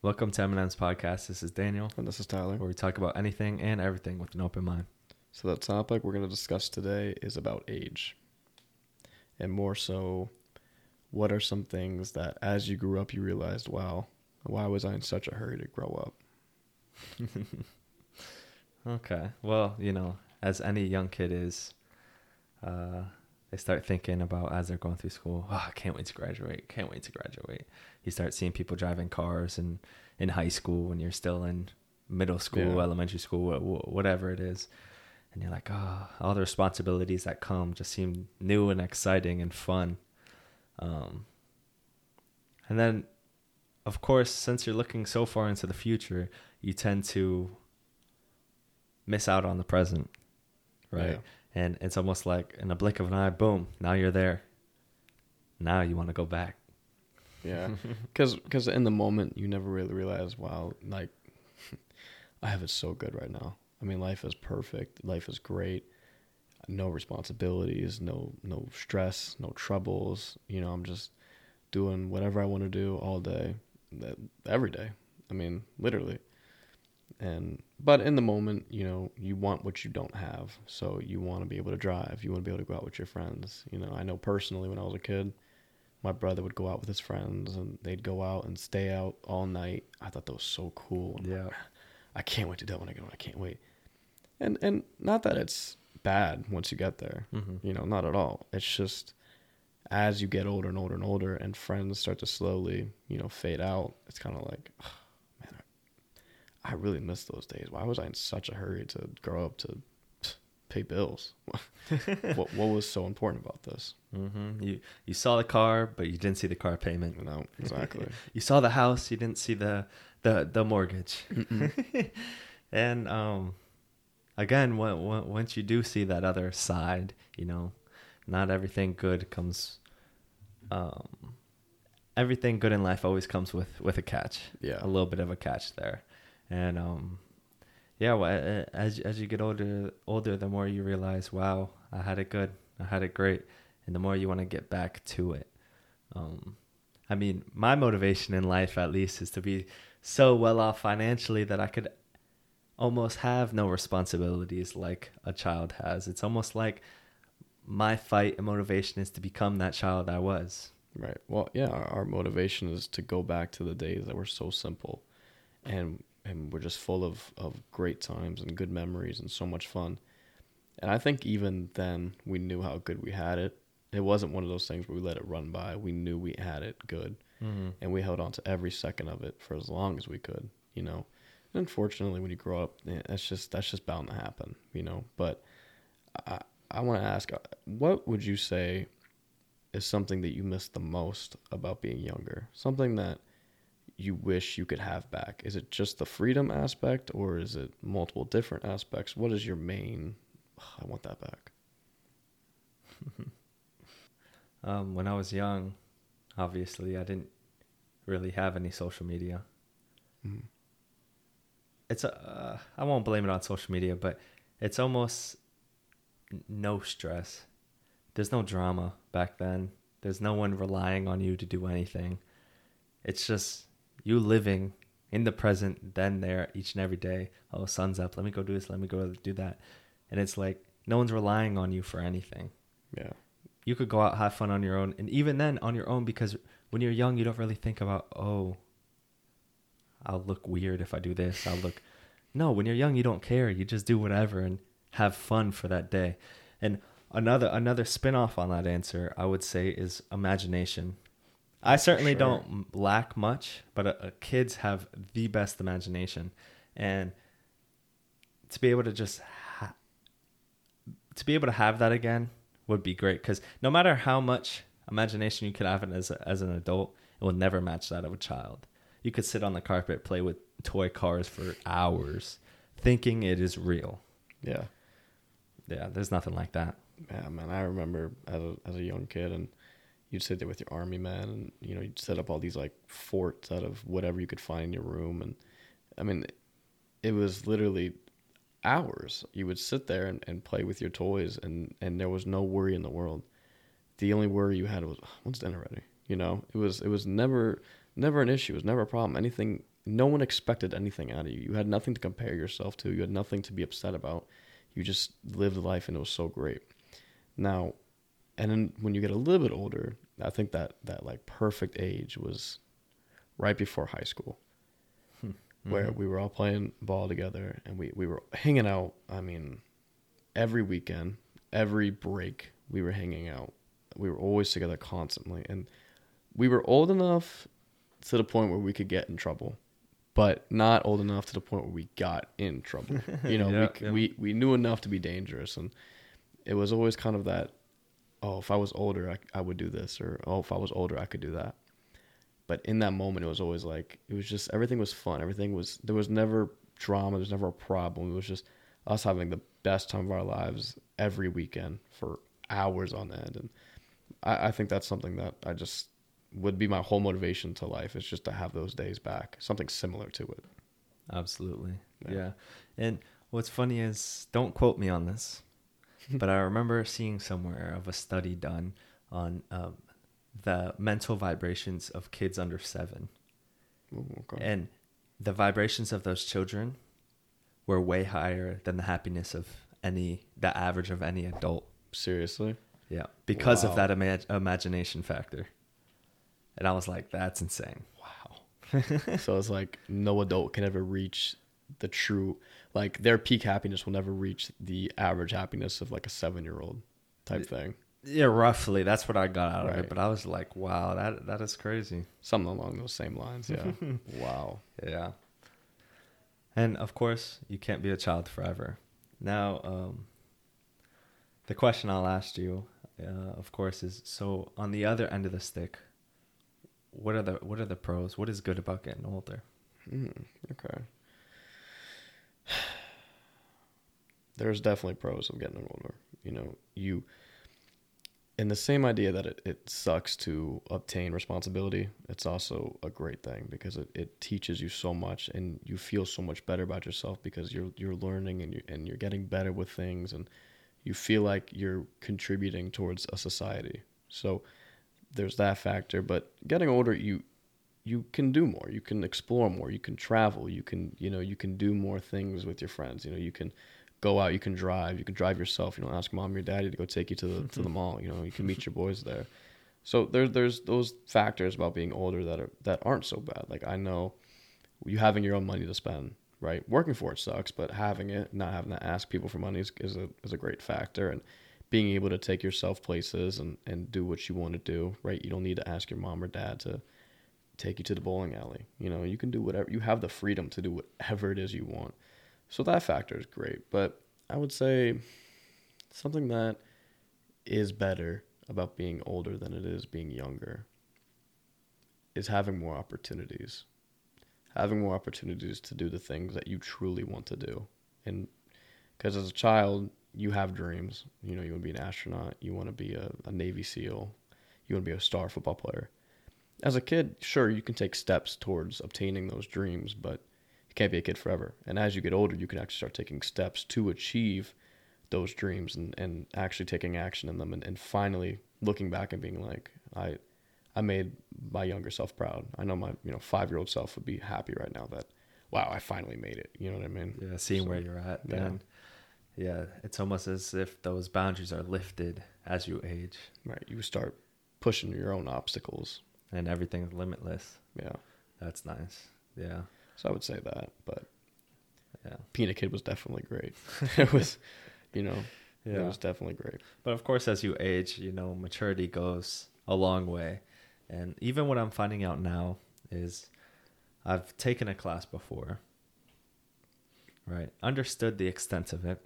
Welcome to Eminem's podcast. This is Daniel, And this is Tyler. where we talk about anything and everything with an open mind. So, the topic we're going to discuss today is about age. And more so, what are some things that as you grew up you realized, wow, why was I in such a hurry to grow up? Okay. Well, you know, as any young kid is, uh, they start thinking about as they're going through school. Oh, I can't wait to graduate. Can't wait to graduate. You start seeing people driving cars and in high school when you're still in middle school, Yeah. elementary school, wha- wha- whatever it is. And you're like, oh, all the responsibilities that come just seem new and exciting and fun. Um, and then, of course, since you're looking so far into the future, you tend to miss out on the present, right? Yeah. And it's almost like in a blink of an eye, boom, now you're there. Now you want to go back. Yeah. Because because in the moment, you never really realize, wow, like, I have it so good right now. I mean, life is perfect. Life is great. No responsibilities, no no stress, no troubles. You know, I'm just doing whatever I want to do all day, every day. I mean, literally. And but in the moment, you know, you want what you don't have. So you want to be able to drive. You want to be able to go out with your friends. You know, I know personally when I was a kid, my brother would go out with his friends and they'd go out and stay out all night. I thought that was so cool. And Yeah. I can't wait to do that when I get home. I can't wait. And and not that it's bad once you get there. hmm You know, not at all. It's just as you get older and older and older and friends start to slowly, you know, fade out, it's kind of like, man, I, really miss those days. Why was I in such a hurry to grow up to pay bills? what what was so important about this? hmm You you saw the car, but you didn't see the car payment. Know, exactly. You saw the house, you didn't see the the the mortgage. And um, again, when, when, once you do see that other side, you know, not everything good comes. Um, everything good in life always comes with with a catch. Yeah. a little bit of a catch there, and um, yeah. Well, as as you get older, older, the more you realize, wow, I had it good, I had it great, and the more you want to get back to it. Um, I mean, my motivation in life, at least, is to be so well off financially that I could almost have no responsibilities like a child has. It's almost like my fight and motivation is to become that child I was. Right. Well, yeah, our, our motivation is to go back to the days that were so simple and and we're just full of, of great times and good memories and so much fun. And I think even then we knew how good we had it. It wasn't one of those things where we let it run by. We knew we had it good Mm-hmm. and we held on to every second of it for as long as we could, you know. And unfortunately, when you grow up, eh, that's just that's just bound to happen, you know. But I I want to ask, uh, what would you say is something that you miss the most about being younger? Something that you wish you could have back? Is it just the freedom aspect, or is it multiple different aspects? What is your main? I want that back. Um, when I was young, obviously, I didn't really have any social media. Mhm. It's a, uh, I won't blame it on social media, but it's almost no stress. There's no drama back then. There's no one relying on you to do anything. It's just you living in the present, then there each and every day. Oh, sun's up. Let me go do this. Let me go do that. And it's like no one's relying on you for anything Yeah, you could go out have fun on your own and even then on your own because when you're young you don't really think about oh i'll look weird if i do this i'll look no when you're young you don't care you just do whatever and have fun for that day and another another spin-off on that answer i would say is imagination i certainly sure. don't lack much but uh, uh, kids have the best imagination and to be able to just ha- to be able to have that again would be great because no matter how much imagination you could have as a, as an adult, it will never match that of a child. You could sit on the carpet, play with toy cars for hours, thinking it is real. yeah. Yeah, there's nothing like that. Yeah, man, I remember as a as a young kid, and you'd sit there with your army men, and you know you'd set up all these like forts out of whatever you could find in your room, and I mean, it was literally hours. You would sit there and, and play with your toys, and and there was no worry in the world. The only worry you had was when's dinner ready. You know, it was it was never never an issue. It was never a problem. Anything, no one expected anything out of you. You had nothing to compare yourself to. You had nothing to be upset about. You just lived life and it was so great. Now, and then when you get a little bit older, I think that that like perfect age was right before high school, where Mhm. we were all playing ball together and we we were hanging out. I mean, every weekend, every break, we were hanging out. We were always together constantly, and we were old enough to the point where we could get in trouble, but not old enough to the point where we got in trouble. You know, Yeah, we, yeah. we we knew enough to be dangerous, and it was always kind of that. Oh, if I was older, I, I would do this, or oh, if I was older, I could do that. But in that moment, it was always like it was just everything was fun. Everything was there was never drama. There was never a problem. It was just us having the best time of our lives every weekend for hours on end. And I, I think that's something that I just would be my whole motivation to life is just to have those days back, something similar to it. Absolutely. Yeah. Yeah. And what's funny is, don't quote me on this, but I remember seeing somewhere of a study done on um, the mental vibrations of kids under seven. Okay. And the vibrations of those children were way higher than the happiness of any, the average of any adult. Seriously, Yeah. Because Wow. of that ima- imagination factor. And I was like, that's insane. wow. so it's like no adult can ever reach the true, like their peak happiness will never reach the average happiness of like a seven year old type thing. Yeah, roughly. That's what I got out of it. But I was like, wow, that that is crazy. Something along those same lines. Yeah. wow. Yeah. And of course, you can't be a child forever. Now, um, the question I'll ask you, uh, of course, is so on the other end of the stick, what are the what are the pros? What is good about getting older? Mm, okay. There's definitely pros of getting older. You know, you, and the same idea that it, it sucks to obtain responsibility, it's also a great thing because it, it teaches you so much and you feel so much better about yourself because you're, you're learning and you and you're getting better with things and you feel like you're contributing towards a society. So there's that factor, but getting older, you, you can do more you can explore more you can travel you can you know you can do more things with your friends you know you can go out you can drive you can drive yourself you know ask mom or daddy to go take you to the to the mall you know you can meet your boys there. So there's there's those factors about being older that are that aren't so bad. Like i know you having your own money to spend right? Working for it sucks but having it not having to ask people for money is, is a is a great factor. And being able to take yourself places and and do what you want to do right? You don't need to ask your mom or dad to take you to the bowling alley. You know, you can do whatever. You have the freedom to do whatever it is you want. So that factor is great. But I would say something that is better about being older than it is being younger is having more opportunities. Having more opportunities to do the things that you truly want to do. And because as a child, you have dreams. You know, you want to be an astronaut, you want to be a, a Navy SEAL, you want to be a star football player as a kid, sure, you can take steps towards obtaining those dreams, but you can't be a kid forever. And as you get older, you can actually start taking steps to achieve those dreams and, and actually taking action in them and, and finally looking back and being like, I I made my younger self proud. I know my you know five year old self would be happy right now that wow, I finally made it. You know what I mean? Yeah, seeing So, where you're at. yeah. Then, yeah, it's almost as if those boundaries are lifted as you age, Right. You start pushing your own obstacles. And everything's limitless. Yeah. That's nice. Yeah, So I would say that. But yeah, being a kid was definitely great. it was you know, yeah. it was definitely great. But of course, as you age, you know, maturity goes a long way. And even what I'm finding out now is I've taken a class before, right? Understood the extent of it.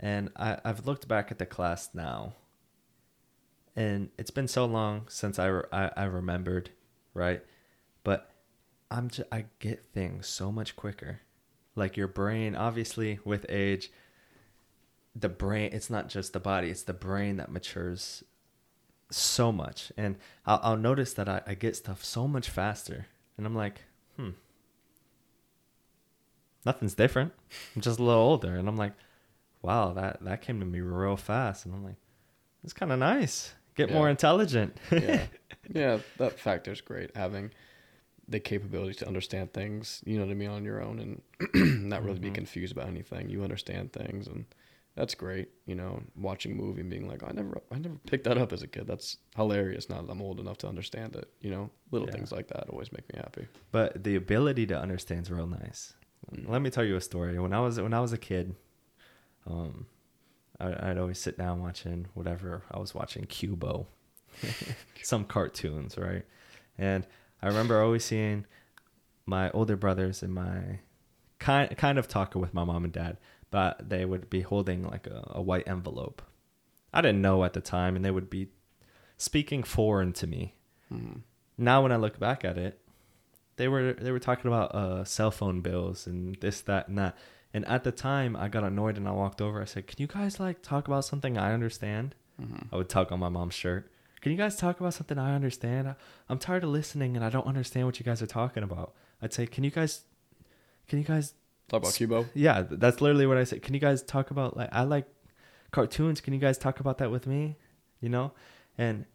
And I, I've looked back at the class now. And it's been so long since I, I, I remembered, right? But I'm just, I get things so much quicker. Like your brain, obviously, with age, the brain it's not just the body it's the brain that matures so much. And i'll, I'll notice that I, I get stuff so much faster. And i'm like hmm nothing's different. I'm just a little older. And i'm like wow that that came to me real fast. And i'm like it's kind of nice get more intelligent yeah, yeah, that factor's great. Having the capability to understand things, you know what I mean, on your own and not really be Mhm. confused about anything. You understand things and that's great, you know, watching a movie and being like, I never I never picked that up as a kid. That's hilarious now that I'm old enough to understand it. You know, little Yeah. things like that always make me happy. But the ability to understand is real nice. Mm. Let me tell you a story. When I was when I was a kid, um, I, I'd always sit down watching whatever I was watching, Cubo, some cartoons, right? And I remember always seeing my older brothers and my kind kind of talking with my mom and dad, but they would be holding like a, a white envelope. I didn't know at the time, and they would be speaking foreign to me. Mm. Now, when I look back at it, they were they were talking about uh, cell phone bills and this, that, and that. And at the time, I got annoyed and I walked over. I said, "Can you guys like talk about something I understand?" Mhm. I would tug on my mom's shirt. Can you guys talk about something I understand? I- I'm tired of listening and I don't understand what you guys are talking about. I'd say, "Can you guys, can you guys Talk about Cubo. yeah, that's literally what I said. Can you guys talk about like I like cartoons? Can you guys talk about that with me? You know, and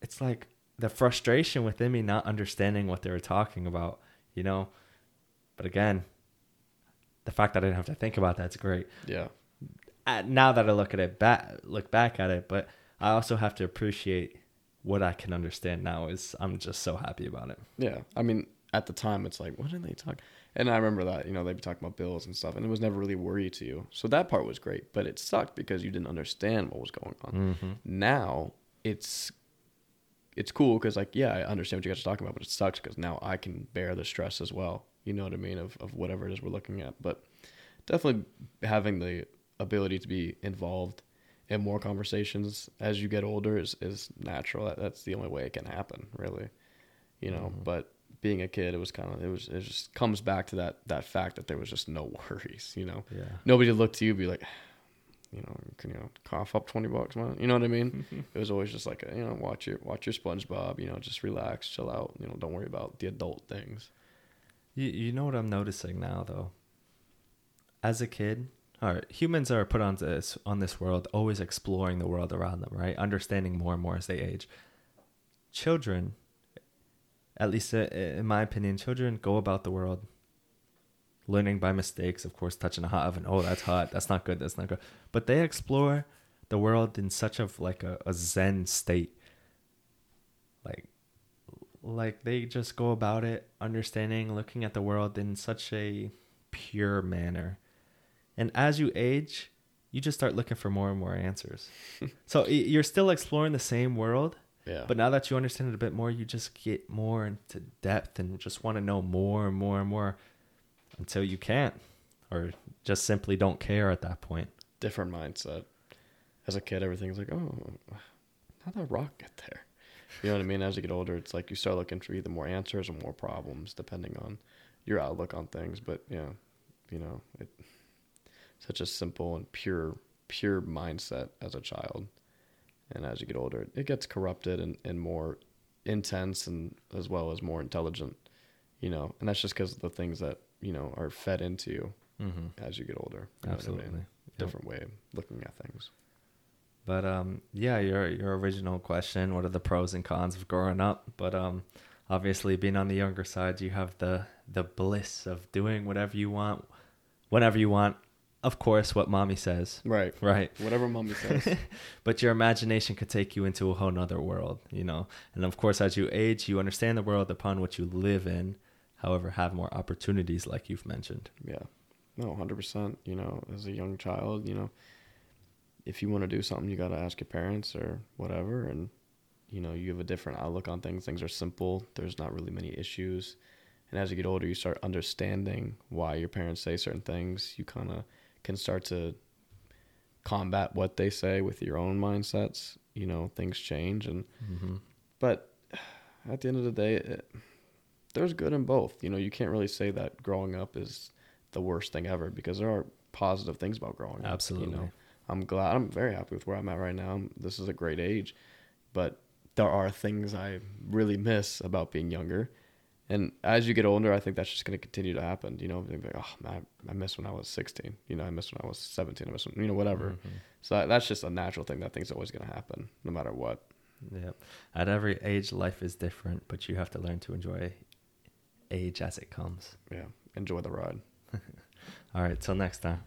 it's like the frustration within me not understanding what they were talking about. You know, but again, the fact that I didn't have to think about that's great. Yeah. Uh, now that I look at it back, look back at it, but I also have to appreciate what I can understand now. Is I'm just so happy about it. Yeah. I mean, at the time, it's like, what did they talk? And I remember that, you know, they'd be talking about bills and stuff, and it was never really worry to you. So that part was great, but it sucked because you didn't understand what was going on. Mm-hmm. Now it's it's cool because like yeah, I understand what you guys are talking about, but it sucks because now I can bear the stress as well. You know what I mean of of whatever it is we're looking at. But definitely having the ability to be involved in more conversations as you get older is is natural. That, that's the only way it can happen, really. You know, Mhm. but being a kid, it was kind of it was it just comes back to that that fact that there was just no worries. You know, Yeah. nobody looked to you and be like, you know, can you cough up twenty bucks, man? You know what I mean? it was always just like, a, you know, watch your watch your SpongeBob. You know, just relax, chill out. You know, don't worry about the adult things. You, you know what I'm noticing now though? As a kid, all right, humans are put on this on this world always exploring the world around them, right? Understanding more and more as they age. Children, at least uh, in my opinion, children go about the world learning by mistakes, of course, touching a hot oven. Oh, that's hot. That's not good. That's not good. But they explore the world in such of like a, a zen state. Like they just go about it understanding looking at the world in such a pure manner and as you age you just start looking for more and more answers so you're still exploring the same world Yeah. but now that you understand it a bit more you just get more into depth and just want to know more and more and more until you can't or just simply don't care at that point different mindset. As a kid, everything's like, oh, how'd that rock get there? You know what I mean? As you get older, it's like you start looking for either more answers or more problems, depending on your outlook on things. But yeah, you know, it such a simple and pure, pure mindset as a child, and as you get older, it gets corrupted and, and more intense, and as well as more intelligent. You know, and that's just because of the things that you know are fed into you mm-hmm. as you get older. What I mean? absolutely Yep. different way of looking at things. But um, yeah, your your original question: What are the pros and cons of growing up? But um, obviously, being on the younger side, you have the the bliss of doing whatever you want, whenever you want. Of course, what mommy says, Right. right? Whatever mommy says. but your imagination could take you into a whole nother world, you know. And of course, as you age, you understand the world upon which you live in. However, have more opportunities, like you've mentioned. yeah. No, 100%. You know, as a young child, you know, if you want to do something, you got to ask your parents or whatever. And, you know, you have a different outlook on things. Things are simple, there's not really many issues. And as you get older, you start understanding why your parents say certain things. You kind of can start to combat what they say with your own mindsets. You know, things change. And, Mm-hmm. but at the end of the day, it, there's good in both. You know, you can't really say that growing up is the worst thing ever because there are positive things about growing up. Absolutely. You know, I'm glad. I'm very happy with where I'm at right now. This is a great age, but there are things I really miss about being younger. And as you get older, I think that's just going to continue to happen. You know, like, oh, man, I miss when I was 16. You know, I miss when I was 17. I miss when, you know, whatever. Mhm. So that, that's just a natural thing. That thing's always going to happen, no matter what. Yep. At every age, life is different, but you have to learn to enjoy age as it comes. Yeah. Enjoy the ride. All right, till next time.